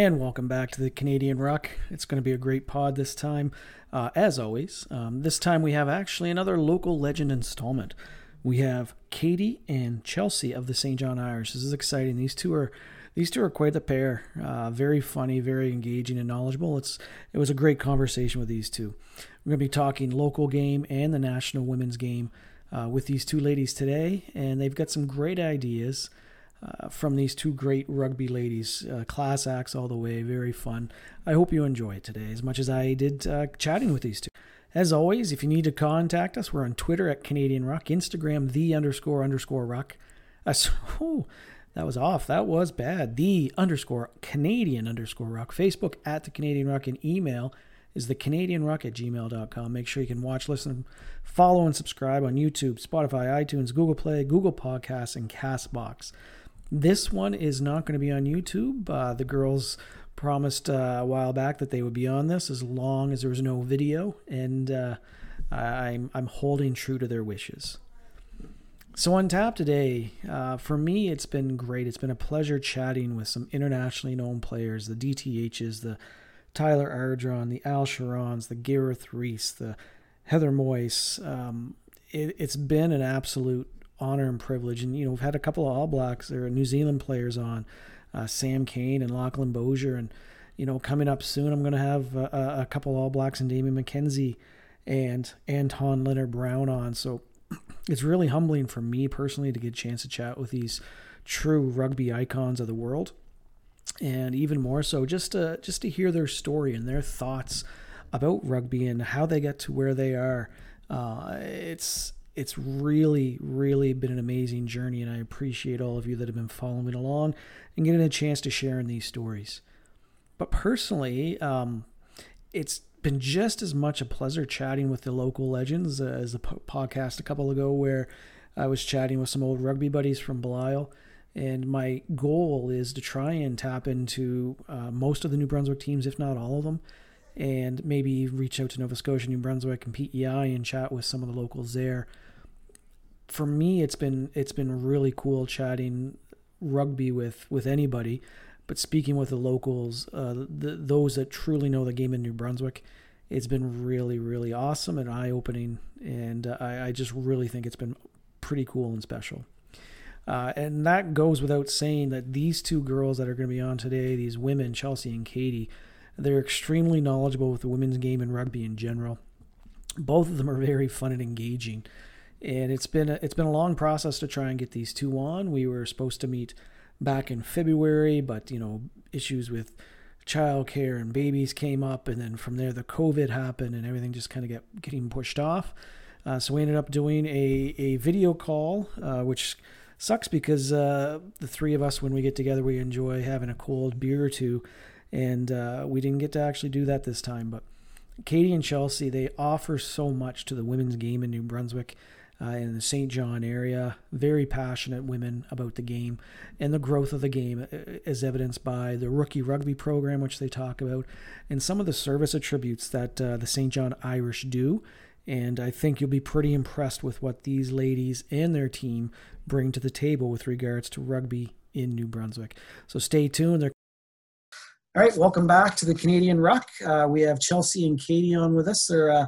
And welcome back to the Canadian Ruck. It's going to be a great pod this time, uh, as always. Um, this time we have actually another local legend installment. We have Katie and Chelsea of the St. John Irish. This is exciting. These two are these two are quite the pair. Uh, very funny, very engaging, and knowledgeable. It's it was a great conversation with these two. We're going to be talking local game and the national women's game uh, with these two ladies today, and they've got some great ideas. Uh, from these two great rugby ladies, uh, class acts all the way, very fun. I hope you enjoy it today as much as I did uh, chatting with these two. As always, if you need to contact us, we're on Twitter at Canadian Ruck, Instagram the underscore underscore Ruck. Uh, so, oh, that was off. That was bad. The underscore Canadian underscore ruck. Facebook at the Canadian Ruck and email is the Canadian Ruck at gmail.com. Make sure you can watch, listen, follow, and subscribe on YouTube, Spotify, iTunes, Google Play, Google Podcasts, and Castbox. This one is not going to be on YouTube. Uh, the girls promised uh, a while back that they would be on this as long as there was no video, and uh, I'm I'm holding true to their wishes. So on tap today, uh, for me, it's been great. It's been a pleasure chatting with some internationally known players, the DTHs, the Tyler Ardron, the Al Charrons, the Gareth Rees, the Heather Moyse. Um, it, has been an absolute honor and privilege. And, you know, we've had a couple of All Blacks or New Zealand players on, uh, Sam Cane and Lachlan Boshier. And, you know, coming up soon, I'm going to have a, a couple All Blacks and Damian McKenzie and Anton Lienert-Brown on. So it's really humbling for me personally to get a chance to chat with these true rugby icons of the world. And even more so, just to just to hear their story and their thoughts about rugby and how they get to where they are. Uh, it's it's really, really been an amazing journey, and I appreciate all of you that have been following along and getting a chance to share in these stories. But personally, um, it's been just as much a pleasure chatting with the local legends as the podcast a couple ago, where I was chatting with some old rugby buddies from Belial. And my goal is to try and tap into uh, most of the New Brunswick teams, if not all of them, and maybe reach out to Nova Scotia, New Brunswick, and PEI and chat with some of the locals there. For me, it's been it's been really cool chatting rugby with with anybody, but speaking with the locals, uh, the, those that truly know the game in New Brunswick, it's been really really awesome and eye opening, and uh, I, I just really think it's been pretty cool and special. Uh, and that goes without saying that these two girls that are going to be on today, these women, Chelsea and Katie, they're extremely knowledgeable with the women's game and rugby in general. Both of them are very fun and engaging. And it's been a, it's been a long process to try and get these two on. We were supposed to meet back in February, but you know issues with childcare and babies came up, and then from there the COVID happened, and everything just kind of get getting pushed off. Uh, so we ended up doing a a video call, uh, which sucks because uh, the three of us when we get together we enjoy having a cold beer or two and uh, we didn't get to actually do that this time. But Katie and Chelsea, they offer so much to the women's game in New Brunswick. Uh, in the St. John area, very passionate women about the game and the growth of the game, as uh, evidenced by the rookie rugby program, which they talk about, and some of the service attributes that uh, the St. John Irish do. And I think you'll be pretty impressed with what these ladies and their team bring to the table with regards to rugby in New Brunswick. So stay tuned. They're all right, welcome back to the Canadian Ruck. Uh, we have Chelsea and Katie on with us. They're uh,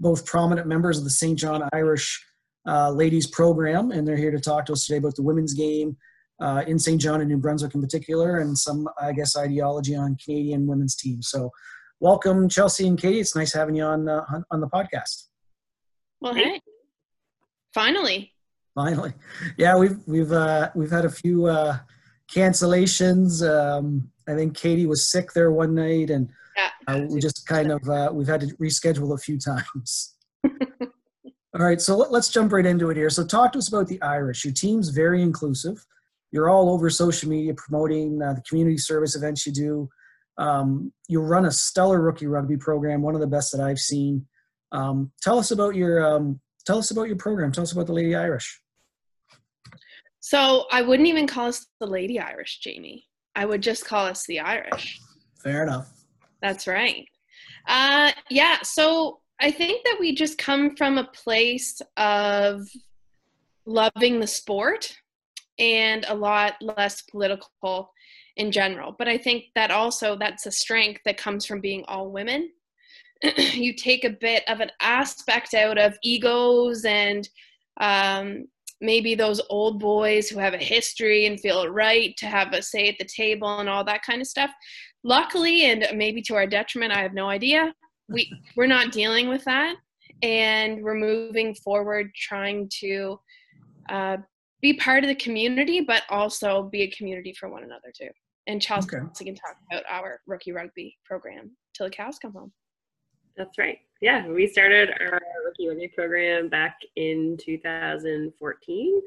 both prominent members of the St. John Irish uh, ladies program, and they're here to talk to us today about the women's game uh, in St. John and New Brunswick in particular, and some, I guess, ideology on Canadian women's teams. So, welcome, Chelsea and Katie. It's nice having you on uh, on the podcast. Well, hey, finally. Finally, yeah, we've we've uh, we've had a few cancellations. Um, I think Katie was sick there one night, and yeah. uh, we just kind of uh, we've had to reschedule a few times. all right, so let, us jump right into it here. So talk to us about the Irish. Your team's very inclusive. You're all over social media promoting uh, the community service events you do. Um, you run a stellar rookie rugby program, one of the best that I've seen. Um, tell us about your um, tell us about your program. Tell us about the Lady Irish. So I wouldn't even call us the Lady Irish, Jamie. I would just call us the Irish. Fair enough. That's right. Uh, yeah, so I think that we just come from a place of loving the sport and a lot less political in general. But I think that also that's a strength that comes from being all women. you take a bit of an aspect out of egos and um, maybe those old boys who have a history and feel it right to have a say at the table and all that kind of stuff. Luckily, and maybe to our detriment, I have no idea. We we're not dealing with that, and we're moving forward, trying to uh, be part of the community, but also be a community for one another too. And Chelsea okay. can talk about our rookie rugby program till the cows come home. That's right. Yeah, we started our rookie rugby program back in 2014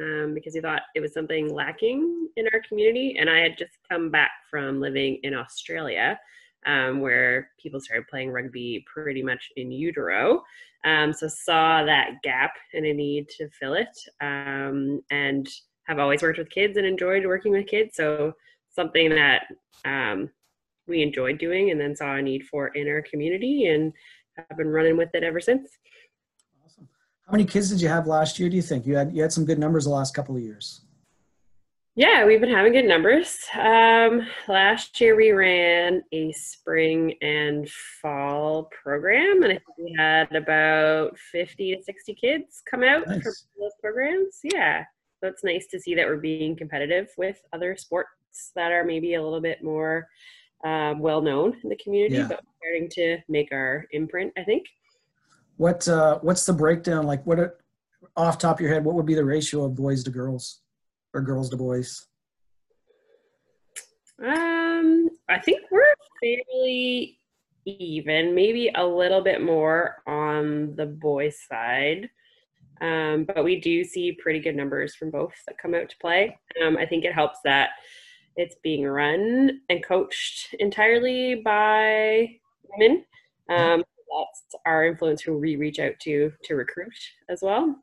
um, because we thought it was something lacking in our community. And I had just come back from living in Australia, um, where people started playing rugby pretty much in utero. Um, so saw that gap and a need to fill it, um, and have always worked with kids and enjoyed working with kids. So something that um, we enjoyed doing, and then saw a need for in our community, and have been running with it ever since. Awesome. How many kids did you have last year? Do you think you had you had some good numbers the last couple of years? Yeah, we've been having good numbers. Um, last year we ran a spring and fall program, and I think we had about 50 to 60 kids come out nice. for those programs. Yeah, so it's nice to see that we're being competitive with other sports that are maybe a little bit more um, well known in the community, yeah. but starting to make our imprint, I think. What uh, What's the breakdown? Like, what, are, off top of your head, what would be the ratio of boys to girls? or girls to boys? Um, I think we're fairly even, maybe a little bit more on the boy side. Um, but we do see pretty good numbers from both that come out to play. Um, I think it helps that it's being run and coached entirely by women. Um, that's our influence who we reach out to to recruit as well.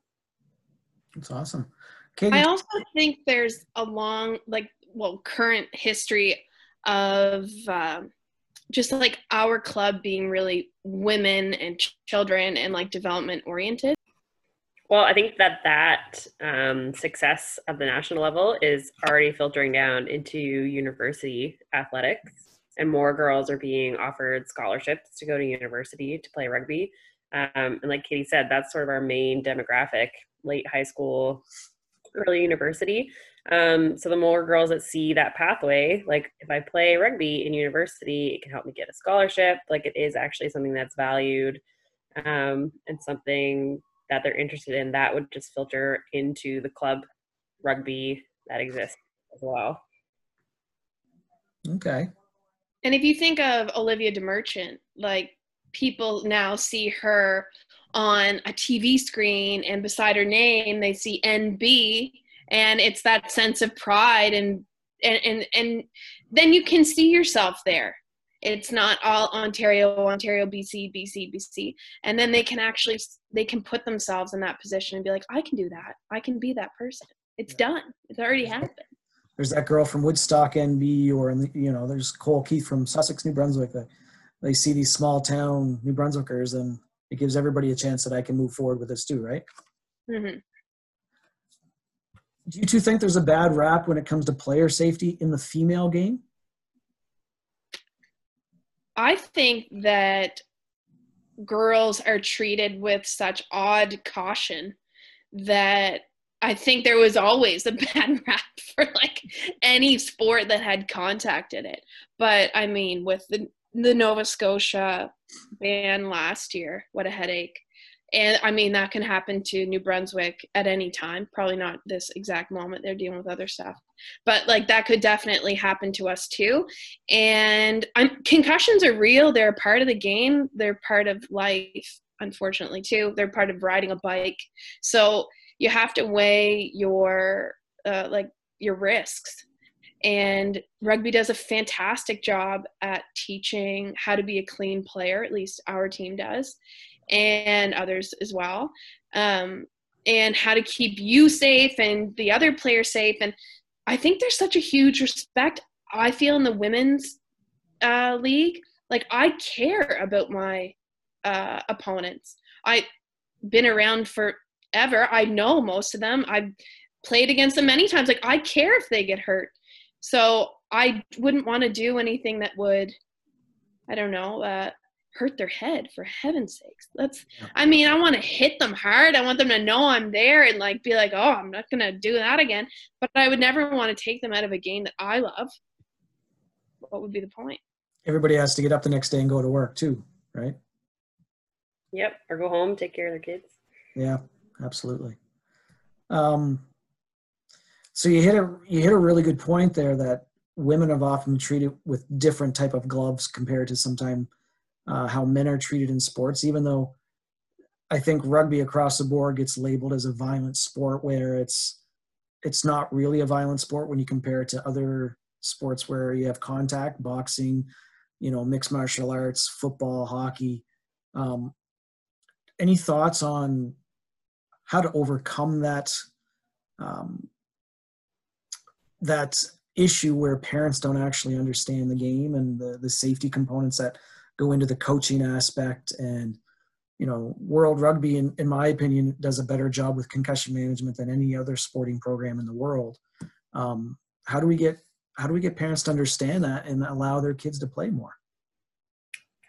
That's awesome. Katie? I also think there's a long, like, well, current history of uh, just like our club being really women and ch- children and like development oriented. Well, I think that that um, success at the national level is already filtering down into university athletics, and more girls are being offered scholarships to go to university to play rugby. Um, and like Katie said, that's sort of our main demographic: late high school, early university. Um, so the more girls that see that pathway, like if I play rugby in university, it can help me get a scholarship. Like it is actually something that's valued um, and something that they're interested in. That would just filter into the club rugby that exists as well. Okay. And if you think of Olivia De DeMerchant, like people now see her on a TV screen and beside her name they see NB and it's that sense of pride and and and, and then you can see yourself there it's not all ontario ontario bc bc bc and then they can actually they can put themselves in that position and be like i can do that i can be that person it's done it's already happened there's that girl from woodstock nb or in the, you know there's cole keith from sussex new brunswick they see these small town new brunswickers and it gives everybody a chance that I can move forward with this too, right? Mm-hmm. Do you two think there's a bad rap when it comes to player safety in the female game? I think that girls are treated with such odd caution that I think there was always a bad rap for like any sport that had contacted it. But I mean, with the the Nova Scotia ban last year. What a headache. And I mean, that can happen to New Brunswick at any time. Probably not this exact moment. They're dealing with other stuff. But like that could definitely happen to us too. And I'm, concussions are real. They're a part of the game, they're part of life, unfortunately, too. They're part of riding a bike. So you have to weigh your, uh, like, your risks and rugby does a fantastic job at teaching how to be a clean player, at least our team does, and others as well. Um, and how to keep you safe and the other players safe. And I think there's such a huge respect I feel in the women's uh, league. Like I care about my uh, opponents. I've been around forever. I know most of them. I've played against them many times. Like I care if they get hurt. So I wouldn't want to do anything that would, I don't know, uh, hurt their head for heaven's sakes. Let's, I mean, I want to hit them hard. I want them to know I'm there and like be like, oh, I'm not going to do that again. But I would never want to take them out of a game that I love. What would be the point? Everybody has to get up the next day and go to work too, right? Yep. Or go home, take care of their kids. Yeah, absolutely. Um, so you hit a you hit a really good point there that women have often treated with different type of gloves compared to sometime uh, how men are treated in sports. Even though I think rugby across the board gets labeled as a violent sport, where it's it's not really a violent sport when you compare it to other sports where you have contact, boxing, you know, mixed martial arts, football, hockey. Um, any thoughts on how to overcome that um, that issue where parents don't actually understand the game and the, the safety components that go into the coaching aspect and you know world rugby in, in my opinion does a better job with concussion management than any other sporting program in the world. Um, how do we get how do we get parents to understand that and allow their kids to play more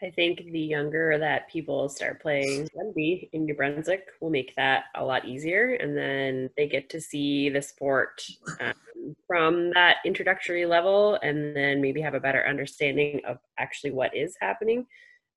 I think the younger that people start playing rugby in New Brunswick will make that a lot easier. And then they get to see the sport um, from that introductory level and then maybe have a better understanding of actually what is happening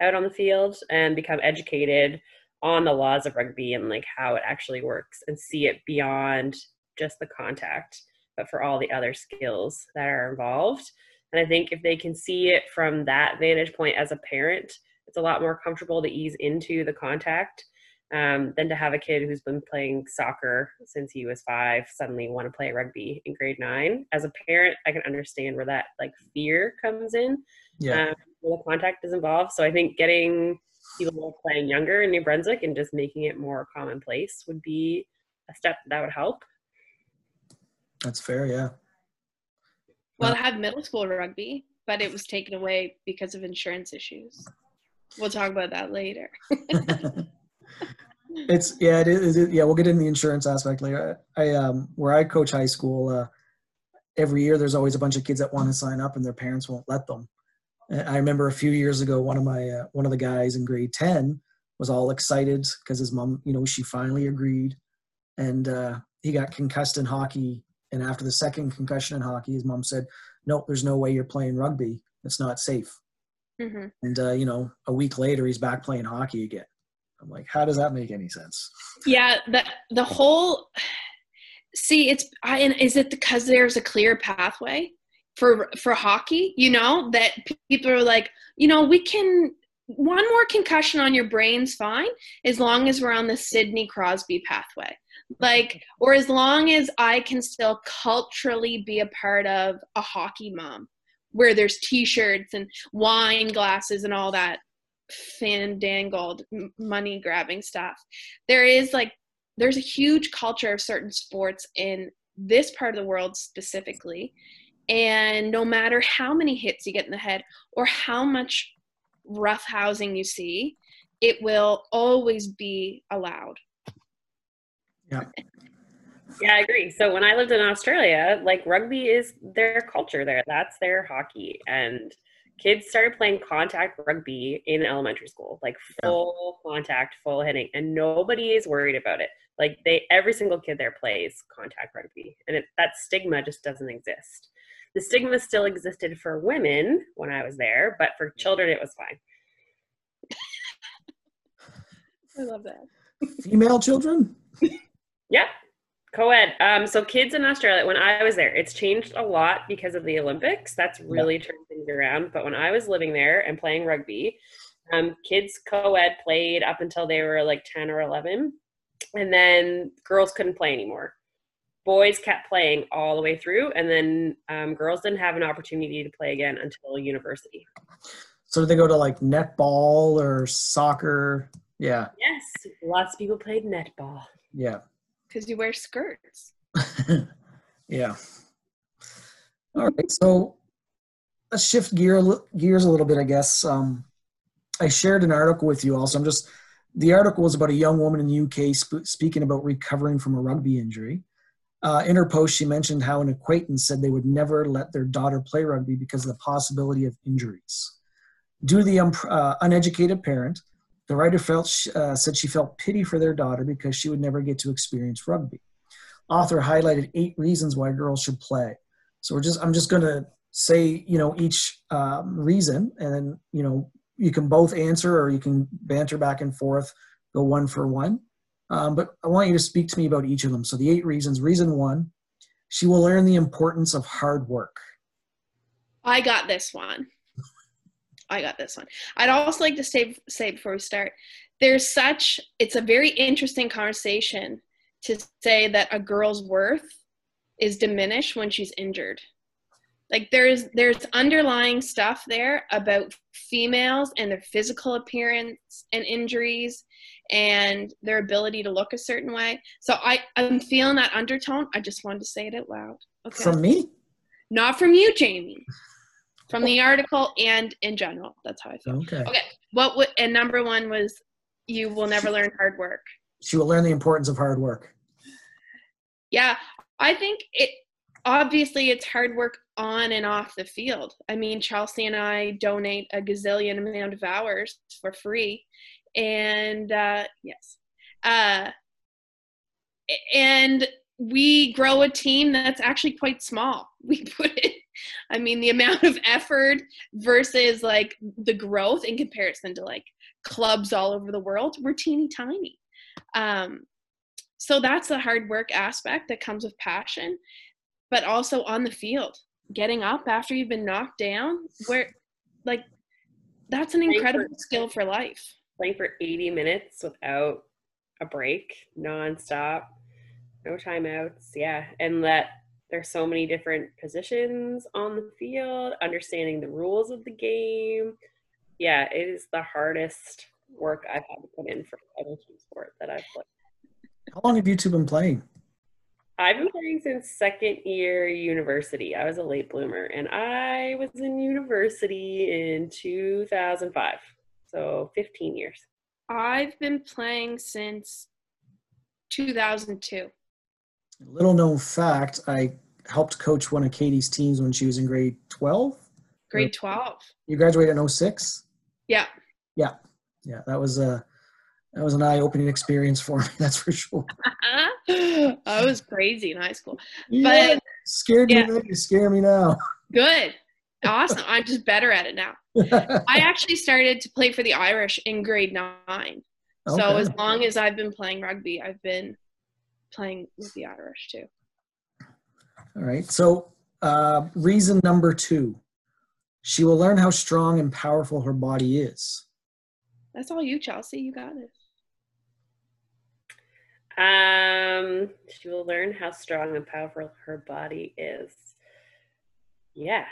out on the field and become educated on the laws of rugby and like how it actually works and see it beyond just the contact, but for all the other skills that are involved. And I think if they can see it from that vantage point as a parent, it's a lot more comfortable to ease into the contact um, than to have a kid who's been playing soccer since he was five suddenly want to play rugby in grade nine. As a parent, I can understand where that like fear comes in. Yeah. Um, the contact is involved. So I think getting people playing younger in New Brunswick and just making it more commonplace would be a step that would help. That's fair, yeah. Well, I had middle school rugby, but it was taken away because of insurance issues. We'll talk about that later. it's yeah, it is. It, yeah, we'll get into the insurance aspect later. I um, where I coach high school, uh, every year there's always a bunch of kids that want to sign up and their parents won't let them. I remember a few years ago, one of my uh, one of the guys in grade ten was all excited because his mom, you know, she finally agreed, and uh, he got concussed in hockey and after the second concussion in hockey, his mom said, "Nope, there's no way you're playing rugby. It's not safe." Mm-hmm. And uh, you know, a week later, he's back playing hockey again. I'm like, how does that make any sense? Yeah, the the whole see, it's I and is it because there's a clear pathway for for hockey? You know that people are like, you know, we can one more concussion on your brain's fine as long as we're on the Sidney Crosby pathway like or as long as i can still culturally be a part of a hockey mom where there's t-shirts and wine glasses and all that fandangled money grabbing stuff there is like there's a huge culture of certain sports in this part of the world specifically. And no matter how many hits you get in the head or how much rough housing you see it will always be allowed yeah. Yeah, I agree. So when I lived in Australia, like rugby is their culture there. That's their hockey. And kids started playing contact rugby in elementary school, like full yeah. contact, full hitting, and nobody is worried about it. Like they every single kid there plays contact rugby. And it, that stigma just doesn't exist. The stigma still existed for women when I was there, but for children it was fine. I love that. Female children? Yep. Co-ed. Um, so kids in Australia, when I was there, it's changed a lot because of the Olympics. That's really yeah. turned things around. But when I was living there and playing rugby, um, kids co-ed played up until they were like 10 or 11. And then girls couldn't play anymore. Boys kept playing all the way through. And then um, girls didn't have an opportunity to play again until university. So did they go to like netball or soccer? Yeah. Yes. Lots of people played netball. Yeah because you wear skirts. yeah. All right. So let's shift gear gears a little bit, I guess. Um, I shared an article with you also. I'm just the article was about a young woman in the UK sp- speaking about recovering from a rugby injury. uh, in her post, she mentioned how an acquaintance said they would never let their daughter play rugby because of the possibility of injuries. Due to the um, uh, uneducated parent, the writer felt uh, said she felt pity for their daughter because she would never get to experience rugby. Author highlighted eight reasons why girls should play. So we're just I'm just going to say you know each um, reason, and you know you can both answer or you can banter back and forth, go one for one. Um, but I want you to speak to me about each of them. So the eight reasons. Reason one, she will learn the importance of hard work. I got this one. I got this one. I'd also like to say say before we start, there's such it's a very interesting conversation to say that a girl's worth is diminished when she's injured. Like there's there's underlying stuff there about females and their physical appearance and injuries and their ability to look a certain way. So I I'm feeling that undertone. I just wanted to say it out loud. Okay. From me? Not from you, Jamie from the article and in general. That's how I feel. Okay. Okay. What would and number one was you will never learn hard work. She will learn the importance of hard work. Yeah, I think it obviously it's hard work on and off the field. I mean, Chelsea and I donate a gazillion amount of hours for free, and uh, yes, uh, and we grow a team that's actually quite small. We put it I mean, the amount of effort versus like the growth in comparison to like clubs all over the world, we're teeny tiny. Um, so that's the hard work aspect that comes with passion, but also on the field, getting up after you've been knocked down, where like that's an incredible for, skill for life. Playing for 80 minutes without a break, nonstop, no timeouts. Yeah. And that there's so many different positions on the field, understanding the rules of the game. Yeah, it is the hardest work I've had to put in for any team sport that I've played. How long have you two been playing? I've been playing since second year university. I was a late bloomer and I was in university in 2005. So 15 years. I've been playing since 2002. Little known fact, I helped coach one of Katie's teams when she was in grade 12. Grade 12. You graduated in 06? Yeah. Yeah. Yeah. That was a that was an eye-opening experience for me, that's for sure. I was crazy in high school. Yeah, but scared yeah. me then, you scare me now. Good. Awesome. I'm just better at it now. I actually started to play for the Irish in grade nine. Okay. So as long as I've been playing rugby, I've been playing with the Irish too. All right. So, uh, reason number two she will learn how strong and powerful her body is. That's all you, Chelsea. You got it. Um, she will learn how strong and powerful her body is. Yeah.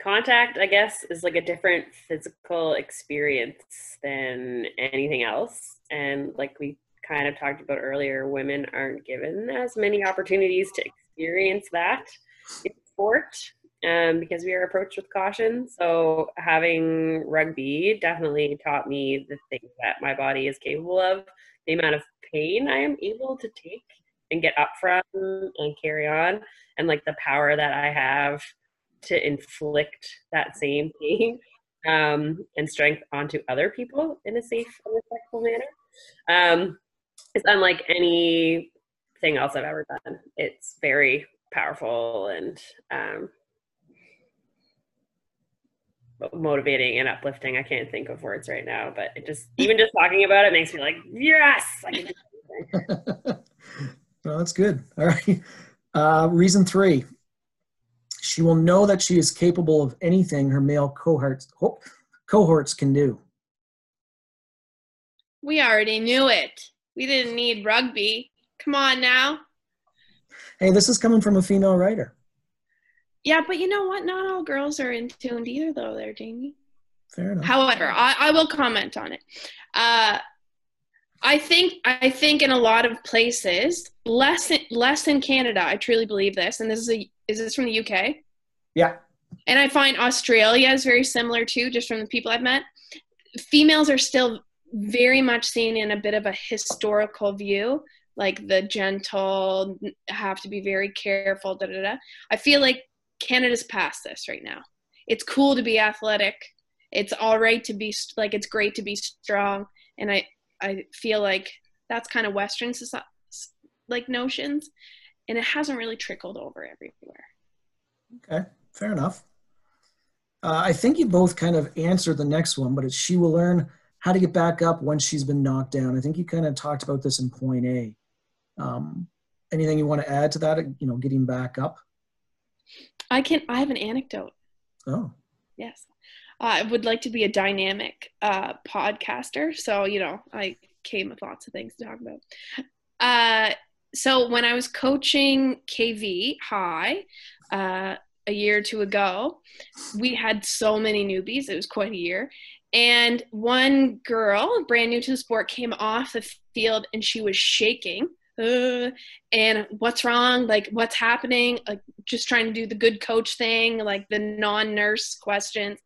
Contact, I guess, is like a different physical experience than anything else. And like we kind of talked about earlier, women aren't given as many opportunities to experience that in sport um, because we are approached with caution. So having rugby definitely taught me the things that my body is capable of, the amount of pain I am able to take and get up from and carry on, and like the power that I have to inflict that same pain um, and strength onto other people in a safe and respectful manner. Um, it's unlike anything else I've ever done. It's very powerful and um, motivating and uplifting. I can't think of words right now, but it just even just talking about it makes me like, yes, I can do well, that's good. All right. Uh, reason three. She will know that she is capable of anything her male cohorts cohorts can do. We already knew it. We didn't need rugby. Come on now. Hey, this is coming from a female writer. Yeah, but you know what? Not all girls are in tuned either, though. There, Jamie. Fair enough. However, I, I will comment on it. Uh, I think I think in a lot of places, less in, less in Canada. I truly believe this, and this is a is this from the UK? Yeah. And I find Australia is very similar too, just from the people I've met. Females are still very much seen in a bit of a historical view like the gentle have to be very careful da da da i feel like canada's past this right now it's cool to be athletic it's all right to be like it's great to be strong and i i feel like that's kind of western society like notions and it hasn't really trickled over everywhere Okay, fair enough. Uh, I think you both kind of answered the next one, but it's she will learn how to get back up once she's been knocked down. I think you kind of talked about this in point A. Um, anything you want to add to that? You know, getting back up. i can i have an anecdote Oh, Yes. I would like to be a dynamic uh, podcaster. So, you know, I came with lots of things to talk about. Uh, so, when I was coaching KV High uh, a year or two ago, we had so many newbies. It was quite a year. And one girl, brand new to the sport, came off the field and she was shaking. Uh, and what's wrong? Like, what's happening? Like, just trying to do the good coach thing, like the non nurse questions.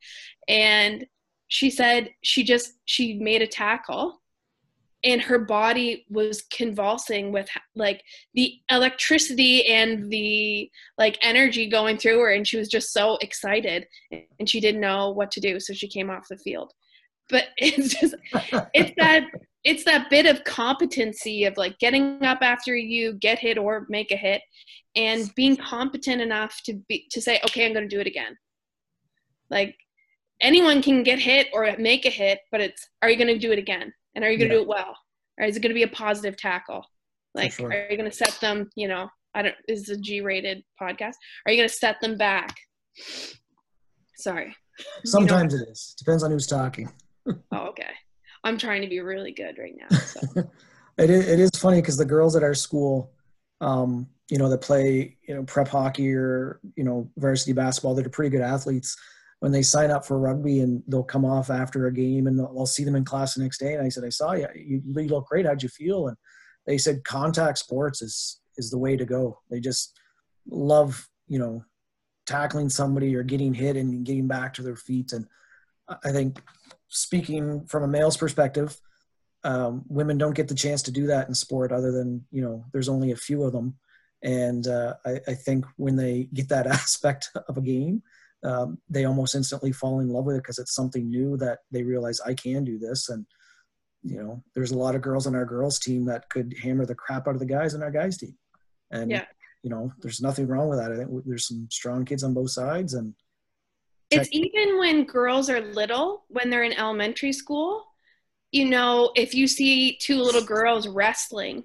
And she said she just, she made a tackle and her body was convulsing with like the electricity and the like energy going through her and she was just so excited and she didn't know what to do so she came off the field but it's just it's that it's that bit of competency of like getting up after you get hit or make a hit and being competent enough to be to say okay i'm going to do it again like anyone can get hit or make a hit but it's are you going to do it again and are you going to Yeah. do it well or is it going to be a positive tackle like sure. are you going to set them you know i don't this is a g-rated podcast are you going to set them back sorry sometimes it is. Depends on who's talking. oh okay i'm trying to be really good right now so. It is, it is funny because the girls at our school, um, you know, that play, you know, prep hockey or, you know, varsity basketball, they're pretty good athletes. When they sign up for rugby and they'll come off after a game and I'll see them in class the next day. And I said, I saw you, you, you look great. How'd you feel? And they said contact sports is, is the way to go. They just love, you know, tackling somebody or getting hit and getting back to their feet. And I think speaking from a male's perspective, um, women don't get the chance to do that in sport other than you know there's only a few of them. And uh, I, I think when they get that aspect of a game um, they almost instantly fall in love with it because it's something new that they realize i can do this. And you know there's a lot of girls on our girls team that could hammer the crap out of the guys on our guys team. And Yeah. you know there's nothing wrong with that. I think there's some strong kids on both sides and it's even when girls are little when they're in elementary school you know if you see two little girls wrestling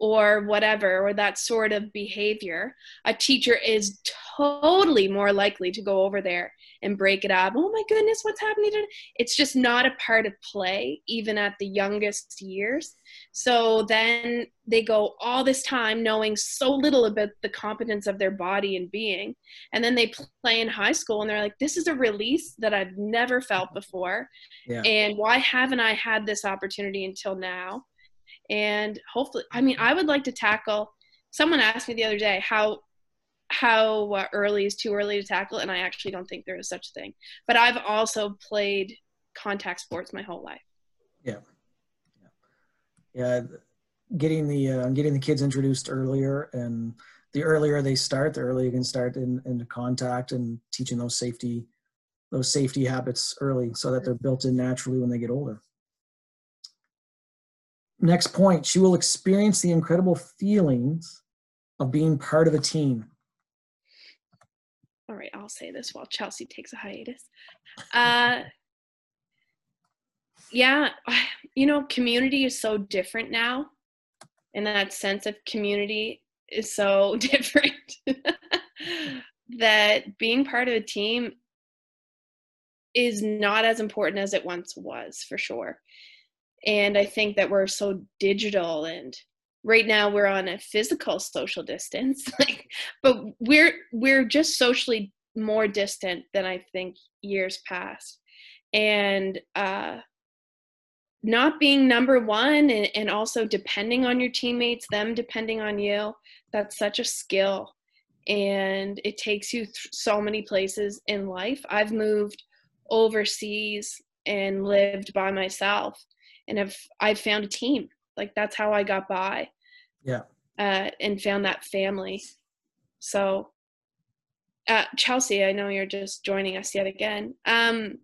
or whatever or that sort of behavior a teacher is totally more likely to go over there and break it up. Oh my goodness what's happening it's just not a part of play even at the youngest years. So then they go all this time knowing so little about the competence of their body and being. And then they play in high school and they're like this is a release that i've never felt before. Yeah. and why haven't i had this opportunity until now? And hopefully i mean i would like to tackle someone asked me the other day how how early is too early to tackle and i actually don't think there is such a thing. But i've also played contact sports my whole life. Yeah. Yeah, getting the uh, getting the kids introduced earlier and the earlier they start the earlier you can start in, into contact and teaching those safety those safety habits early so that they're built in naturally when they get older. Next point she will experience the incredible feelings of being part of a team all right i'll say this while chelsea takes a hiatus. Uh yeah you know community is so different now. And that sense of community is so different that being part of a team is not as important as it once was for sure. And i think that we're so digital and right now we're on a physical social distance like but we're we're just socially more distant than i think years past. And uh not being number one and, and also depending on your teammates them depending on you that's such a skill. And it takes you th- so many places in life. I've moved overseas and lived by myself and have i've found a team like that's how i got by Yeah. Uh, and found that family. So, uh, Chelsea, I know you're just joining us yet again. Um,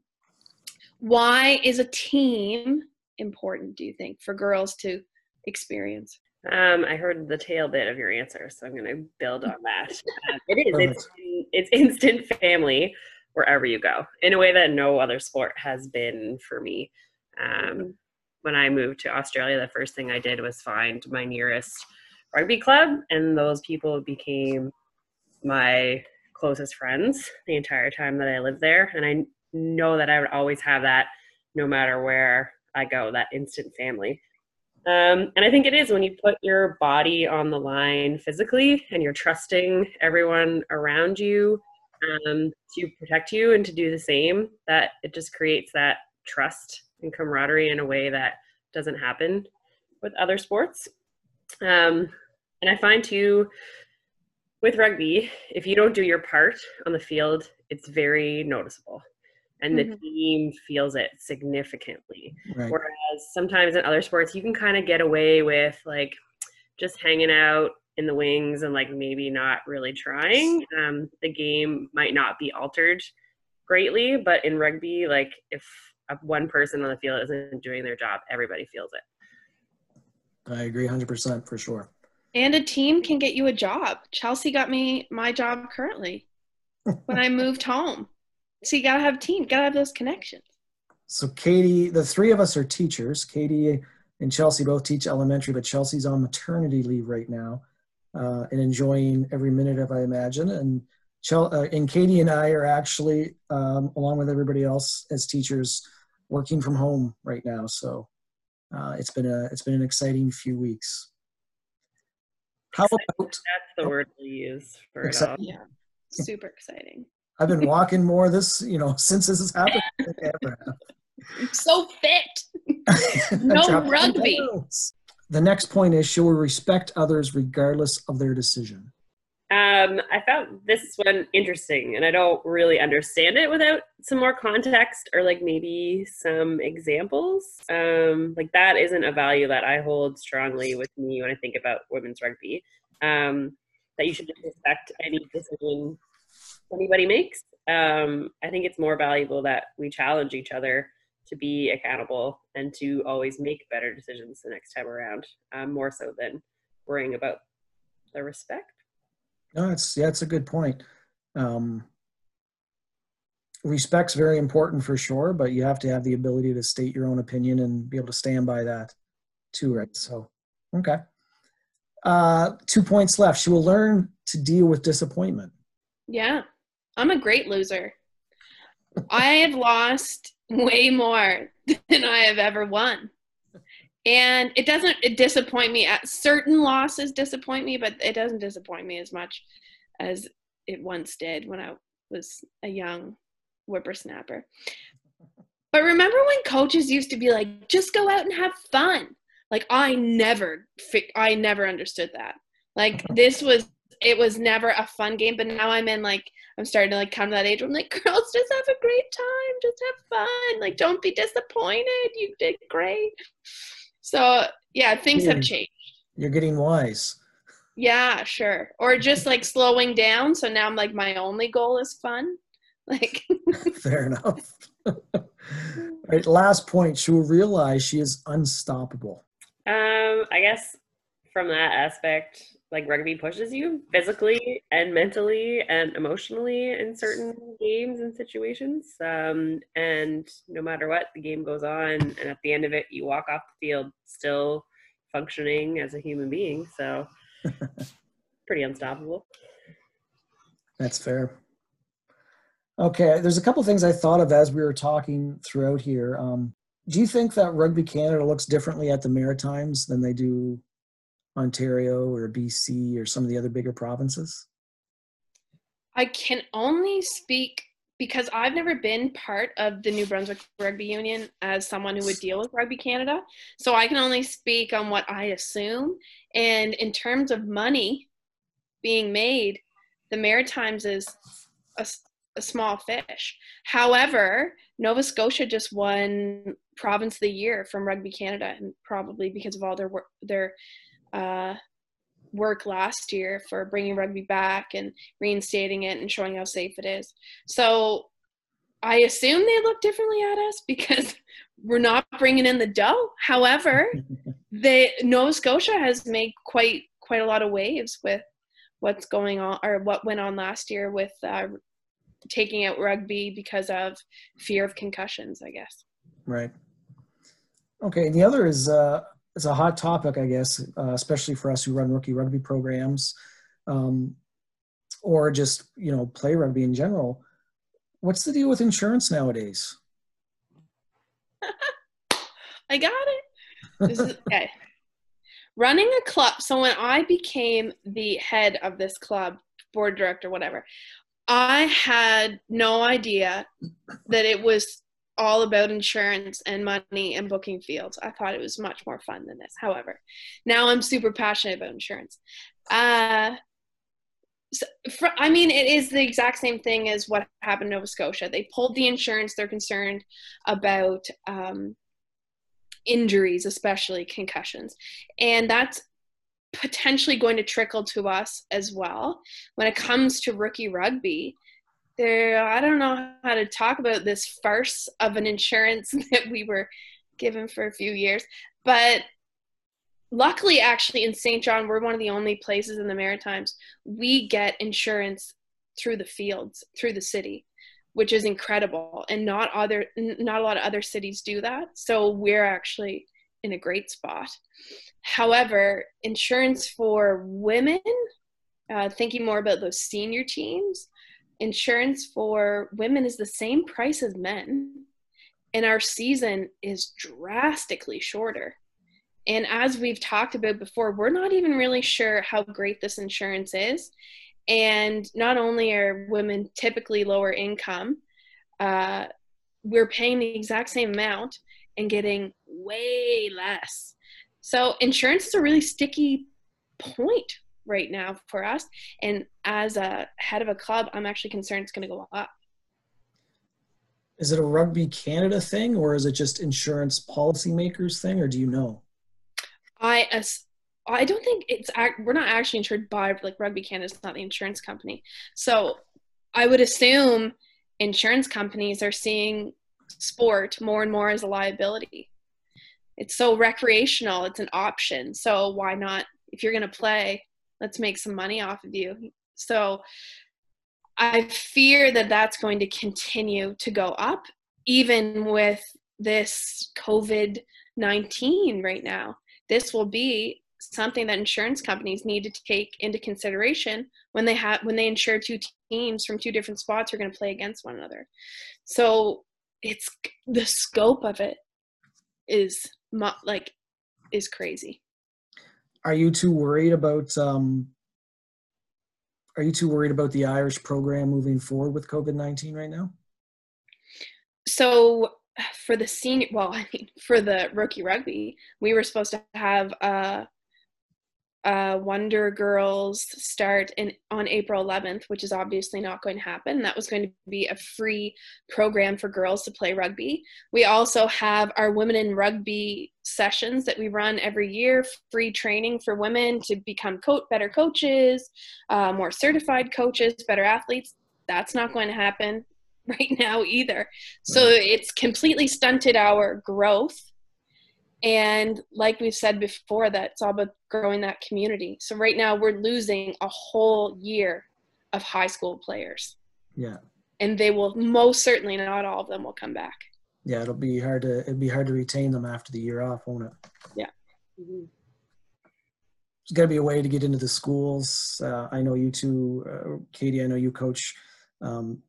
why is a team important, do you think, for girls to experience? Um, I heard the tail bit of your answer, so I'm going to build on that. Um, it is. It's, it's instant family wherever you go in a way that no other sport has been for me. Um, when I moved to Australia, the first thing I did was find my nearest rugby club, and those people became my closest friends the entire time that I lived there. And I know that I would always have that no matter where I go, that instant family. Um, and I think it is when you put your body on the line physically and you're trusting everyone around you um, to protect you and to do the same, that it just creates that trust and camaraderie in a way that doesn't happen with other sports. Um, and I find too, with rugby, if you don't do your part on the field, it's very noticeable and mm-hmm. the team feels it significantly. Right. Whereas sometimes in other sports, you can kind of get away with like just hanging out in the wings and like maybe not really trying. Um, the game might not be altered greatly, but in rugby, like if one person on the field isn't doing their job, everybody feels it. I agree 100% for sure. And a team can get you a job. Chelsea got me my job currently when I moved home. So you gotta have a team, gotta have those connections. So Katie, the three of us are teachers. Katie and Chelsea both teach elementary, but Chelsea's on maternity leave right now uh, and enjoying every minute of, I imagine. And Chel- uh, and Katie and I are actually, um, along with everybody else as teachers, working from home right now. So uh, it's been a it's been an exciting few weeks. How about that's the oh, word we use for exciting. it all. Yeah, super exciting. I've been walking more this, you know, since this has happened. I'm so fit. no rugby. The next point is she will respect others regardless of their decision. Um, I found this one interesting, and I don't really understand it without some more context or like maybe some examples. Um, like that isn't a value that I hold strongly with me when I think about women's rugby. Um, that you should respect any decision anybody makes. Um, I think it's more valuable that we challenge each other to be accountable and to always make better decisions the next time around, um, more so than worrying about the respect. No, it's yeah, it's a good point. Um, respect's very important for sure, but you have to have the ability to state your own opinion and be able to stand by that too, right? So, okay. Uh, two points left. She will learn to deal with disappointment. Yeah. I'm a great loser. I have lost way more than I have ever won. And it doesn't it disappoint me at certain losses disappoint me, but it doesn't disappoint me as much as it once did when I was a young whippersnapper. But remember when coaches used to be like, just go out and have fun? Like I never I never understood that. Like this was it was never a fun game, but now I'm in like I'm starting to like come to that age where I'm like, girls, just have a great time, just have fun. Like, don't be disappointed. You did great. So yeah, things have changed. You're getting wise. Yeah, sure. Or just like slowing down. So now I'm like, my only goal is fun. Like fair enough. All right, last point. She will realize she is unstoppable. Um, I guess from that aspect, like rugby pushes you physically and mentally and emotionally in certain games and situations. Um, and no matter what, the game goes on, and at the end of it, you walk off the field still functioning as a human being. So, pretty unstoppable. That's fair. Okay, there's a couple things I thought of as we were talking throughout here. Um, do you think that Rugby Canada looks differently at the Maritimes than they do Ontario or BC or some of the other bigger provinces? I can only speak because I've never been part of the New Brunswick Rugby Union as someone who would deal with Rugby Canada. So I can only speak on what I assume. And in terms of money being made, the Maritimes is a, a small fish. However, Nova Scotia just won Province of the Year from Rugby Canada, and probably because of all their work, their uh, work last year for bringing rugby back and reinstating it and showing how safe it is. So I assume they look differently at us because we're not bringing in the dough. However, they Nova Scotia has made quite quite a lot of waves with what's going on or what went on last year with uh, taking out rugby because of fear of concussions. I guess. Right. Okay. The other is uh, it's a hot topic, I guess, uh, especially for us who run rookie rugby programs, um, or just you know play rugby in general. What's the deal with insurance nowadays? I got it. This is, okay. Running a club. So when I became the head of this club, board director, whatever, I had no idea that it was all about insurance and money and booking fields. I thought it was much more fun than this. However, now I'm super passionate about insurance. Uh, so for, I mean, it is the exact same thing as what happened in Nova Scotia. They pulled the insurance. They're concerned about um, injuries, especially concussions. And that's potentially going to trickle to us as well. When it comes to rookie rugby, I don't know how to talk about this farce of an insurance that we were given for a few years. But luckily, actually, in Saint John, we're one of the only places in the Maritimes we get insurance through the fields, through the city which is incredible and not other not a lot of other cities do that so we're actually in a great spot however insurance for women uh, thinking more about those senior teams insurance for women is the same price as men and our season is drastically shorter and as we've talked about before we're not even really sure how great this insurance is and not only are women typically lower income, uh, we're paying the exact same amount and getting way less. So insurance is a really sticky point right now for us. And as a head of a club, I'm actually concerned it's going to go up. Is it a Rugby Canada thing or is it just insurance policymakers thing or do you know? I I don't think it's we're not actually insured by like Rugby Canada is not the insurance company. So I would assume insurance companies are seeing sport more and more as a liability. It's so recreational, it's an option. So why not if you're going to play, let's make some money off of you. So I fear that that's going to continue to go up even with this COVID 19 right now. This will be something that insurance companies need to take into consideration when they have when they insure two teams from two different spots are going to play against one another so it's the scope of it is like is crazy are you too worried about um are you too worried about the irish program moving forward with covid-19 right now? So for the senior well i mean for the rookie rugby we were supposed to have a uh, Wonder Girls start in on April 11th, which is obviously not going to happen. That was going to be a free program for girls to play rugby. We also have our Women in Rugby sessions that we run every year, free training for women to become co- better coaches, uh, more certified coaches, better athletes. That's not going to happen right now either. So it's completely stunted our growth and like we've said before, that it's all about growing that community. So right now we're losing a whole year of high school players. Yeah. And they will most certainly not all of them will come back. Yeah, it'll be hard to it'd be hard to retain them after the year off, won't it? Yeah. Mm-hmm. There's got to be a way to get into the schools. Uh, I know you two, uh, Katie. I know you coach. Um,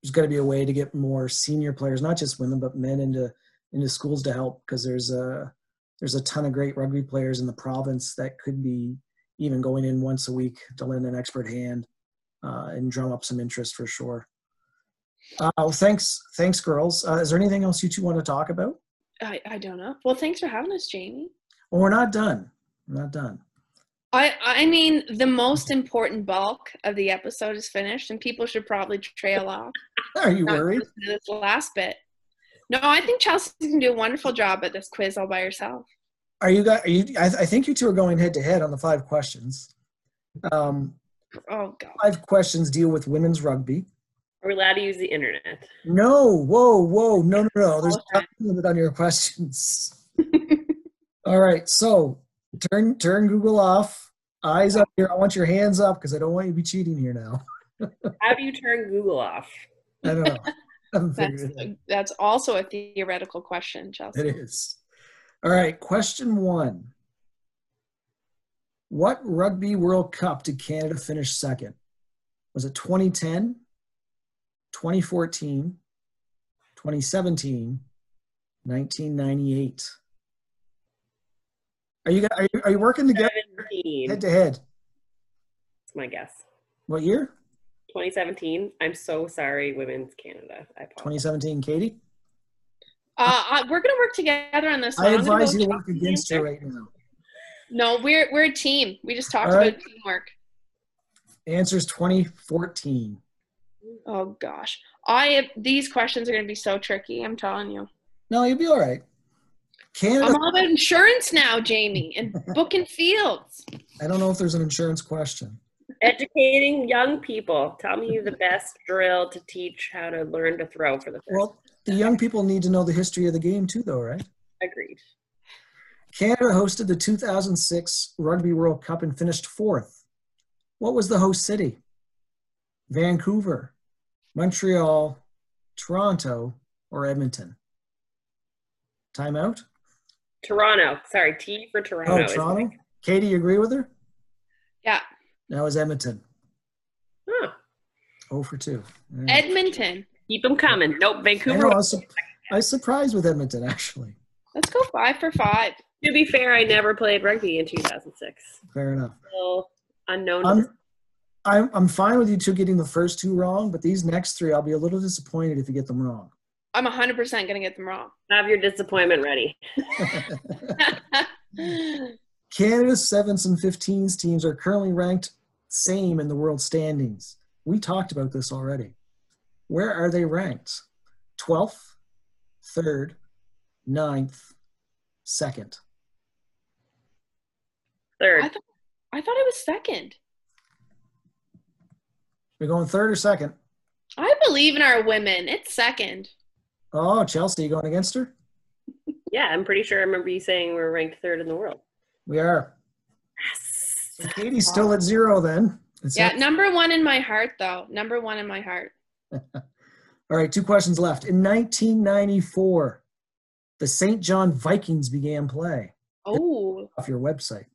there's got to be a way to get more senior players, not just women but men, into into schools to help because there's a there's a ton of great rugby players in the province that could be even going in once a week to lend an expert hand uh, and drum up some interest for sure. Uh, well, thanks, thanks, girls. Uh, is there anything else you two want to talk about? I, I don't know. Well, thanks for having us, Jamie. Well, we're not done. We're not done. I I mean, the most important bulk of the episode is finished, and people should probably trail off. Are you worried? This last bit. No, I think Chelsea can do a wonderful job at this quiz all by herself. Are you guys? Are you? I, I think you two are going head to head on the five questions. Um, Oh god. five questions deal with women's rugby. Are we allowed to use the internet? No, whoa, whoa, no, no, no. There's Okay. a limit on your questions. All right, so turn turn Google off. Eyes up here. I want your hands up because I don't want you to be cheating here now. How do you turn Google off? I don't know. I haven't That's figured it out. that's also a theoretical question, Chelsea. It is. All right, question one. What Rugby World Cup did Canada finish second? Was it 2010, 2014, 2017, 1998? Are you, are you, are you working together 17. head to head? That's my guess. What year? 2017. I'm so sorry, Women's Canada. I apologize. 2017, Katie? Uh, I, we're gonna work together on this. One. I I'm advise go you to work against her right now. No, we're we're a team. We just talked All right. about teamwork. Answer's 2014. Oh gosh, I these questions are gonna be so tricky. I'm telling you. No, you'll be all right. Canada I'm all about insurance now, Jamie, and booking fields. I don't know if there's an insurance question. Educating young people. Tell me the best drill to teach how to learn to throw for the first. Well, the young people need to know the history of the game too, though, right? Agreed. Canada hosted the 2006 Rugby World Cup and finished fourth. What was the host city? Vancouver, Montreal, Toronto, or Edmonton? Timeout? Toronto. Sorry, T for Toronto. Oh, Toronto. Katie, you agree with her? That was Edmonton. Huh. 0 for 2. All right. Edmonton. Keep them coming. Nope, I, Vancouver. know, I, was, su- I was surprised with Edmonton, actually. Let's go five for five. To be fair, I never played rugby in 2006. Fair enough. Unknown. I'm, I'm, I'm fine with you two getting the first two wrong, but these next three, I'll be a little disappointed if you get them wrong. I'm 100% gonna get them wrong. have your disappointment ready. Canada's sevens and 15s teams are currently ranked same in the world standings. We talked about this already. Where are they ranked? 12th, 3rd, 9th, 2nd. Third. I thought I thought it was second. We're going third or second? I believe in our women. It's second. Oh, Chelsea, you going against her? Yeah, I'm pretty sure I remember you saying we are ranked third in the world. We are. Katie's still at zero then. Yeah, number one in my heart, though. Number one in my heart. All right, two questions left. In 1994, the Saint John Vikings began play. Oh, off your website.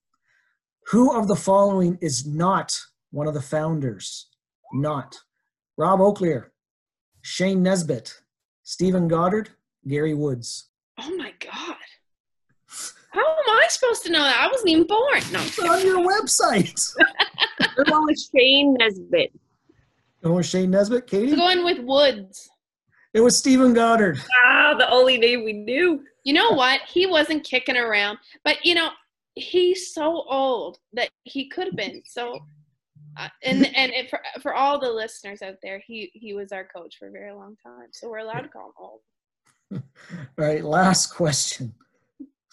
Who of the following is not one of the founders? Not Rob Oaklear, Shane Nesbitt, Stephen Goddard, Gary Woods. oh my God. How am I supposed to know that? I wasn't even born. No. It's on your website. We're going with Shane Nesbitt. oh, Shane Nesbitt, I'm Katie? going with Woods. It was Stephen Goddard. Ah, the only name we knew. You know what? He wasn't kicking around, but you know, he's so old that he could have been. So, uh, and and it, for for all the listeners out there, he he was our coach for a very long time. So we're allowed to call him old. All right, last question.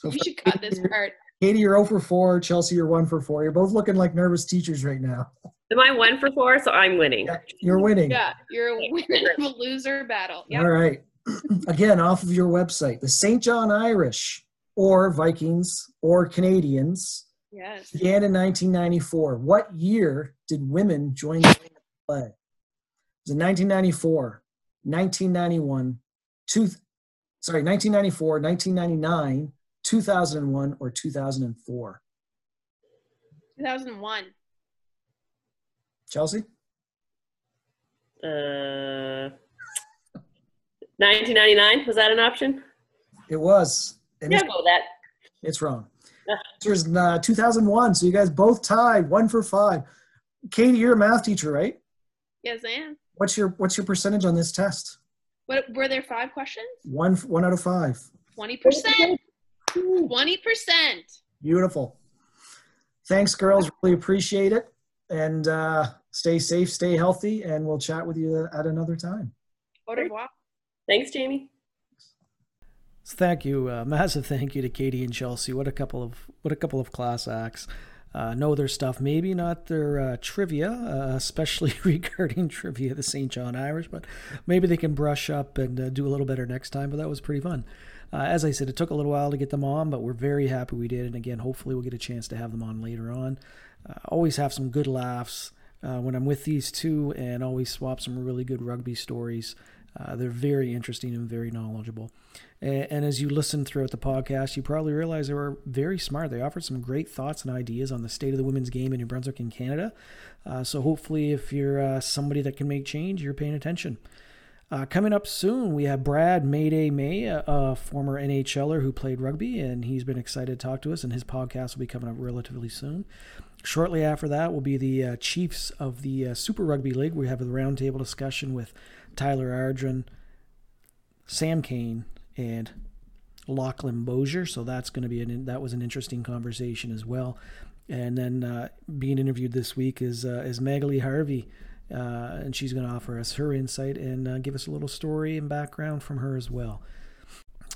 So We should cut this part. Katie, you're 0 for 4. Chelsea, you're 1 for 4. You're both looking like nervous teachers right now. Am I one for four? So I'm winning. Yeah, You're winning. Yeah, you're a winner of a loser battle. Yeah. All right. Again, off of your website, the Saint John Irish or Vikings or Canadians Yes. began in 1994. What year did women join the play? It Was it 1994, 1991, two, sorry, 1994, 1999, 2001, or 2004? 2001. Chelsea? Uh, 1999 was that an option? It was. And Yeah, go that. it's wrong. It was uh, 2001. So you guys both tied, one for five. Katie, you're a math teacher, right? Yes, I am. What's your what's your percentage on this test? What were there five questions? One one out of five. 20%. 20%. Beautiful. Thanks, girls. Really appreciate it. And uh, stay safe, stay healthy, and we'll chat with you at another time. Au revoir. Thanks, Jamie. So thank you, uh, massive thank you to Katie and Chelsea. What a couple of what a couple of class acts. Uh, know their stuff, maybe not their uh, trivia, uh, especially regarding trivia, the Saint John Irish, but maybe they can brush up and uh, do a little better next time. But that was pretty fun. Uh, as I said, it took a little while to get them on, but we're very happy we did. And again, hopefully, we'll get a chance to have them on later on. Uh, always have some good laughs when I'm with these two, and always swap some really good rugby stories. they're very interesting and very knowledgeable. And, as you listen throughout the podcast, you probably realize they were very smart. They offered some great thoughts and ideas on the state of the women's game in New Brunswick and Canada. Uh, so hopefully, if you're uh, somebody that can make change, you're paying attention. Uh, coming up soon, we have Brad Mayday May, a, a, former NHLer who played rugby, and he's been excited to talk to us, and his podcast will be coming up relatively soon. Shortly after that will be the uh, Chiefs of the uh, Super Rugby League. We have a roundtable discussion with Tyler Ardron, Sam Cane, and Lachlan Boshier. So that's going to be an that was an interesting conversation as well. And then uh, being interviewed this week is uh, is Magali Harvey, uh, and she's going to offer us her insight and uh, give us a little story and background from her as well.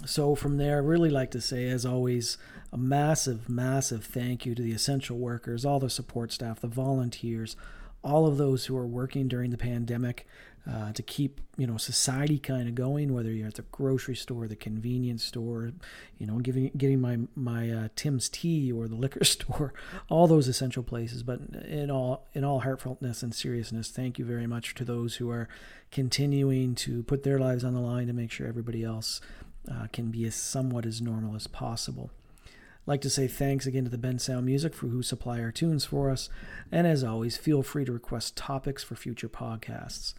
So from there, I really like to say, as always, a massive, massive thank you to the essential workers, all the support staff, the volunteers, all of those who are working during the pandemic uh, to keep you know society kind of going. Whether you're at the grocery store, the convenience store, you know, giving getting my my uh, Tim's tea or the liquor store, all those essential places. But in all in all heartfeltness and seriousness, thank you very much to those who are continuing to put their lives on the line to make sure everybody else uh, can be as somewhat as normal as possible like to say thanks again to the Bensound Music for who supply our tunes for us. And as always, feel free to request topics for future podcasts.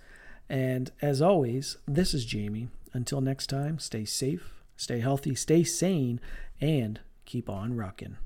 And as always, this is Jamie. Until next time, stay safe, stay healthy, stay sane, and keep on rocking.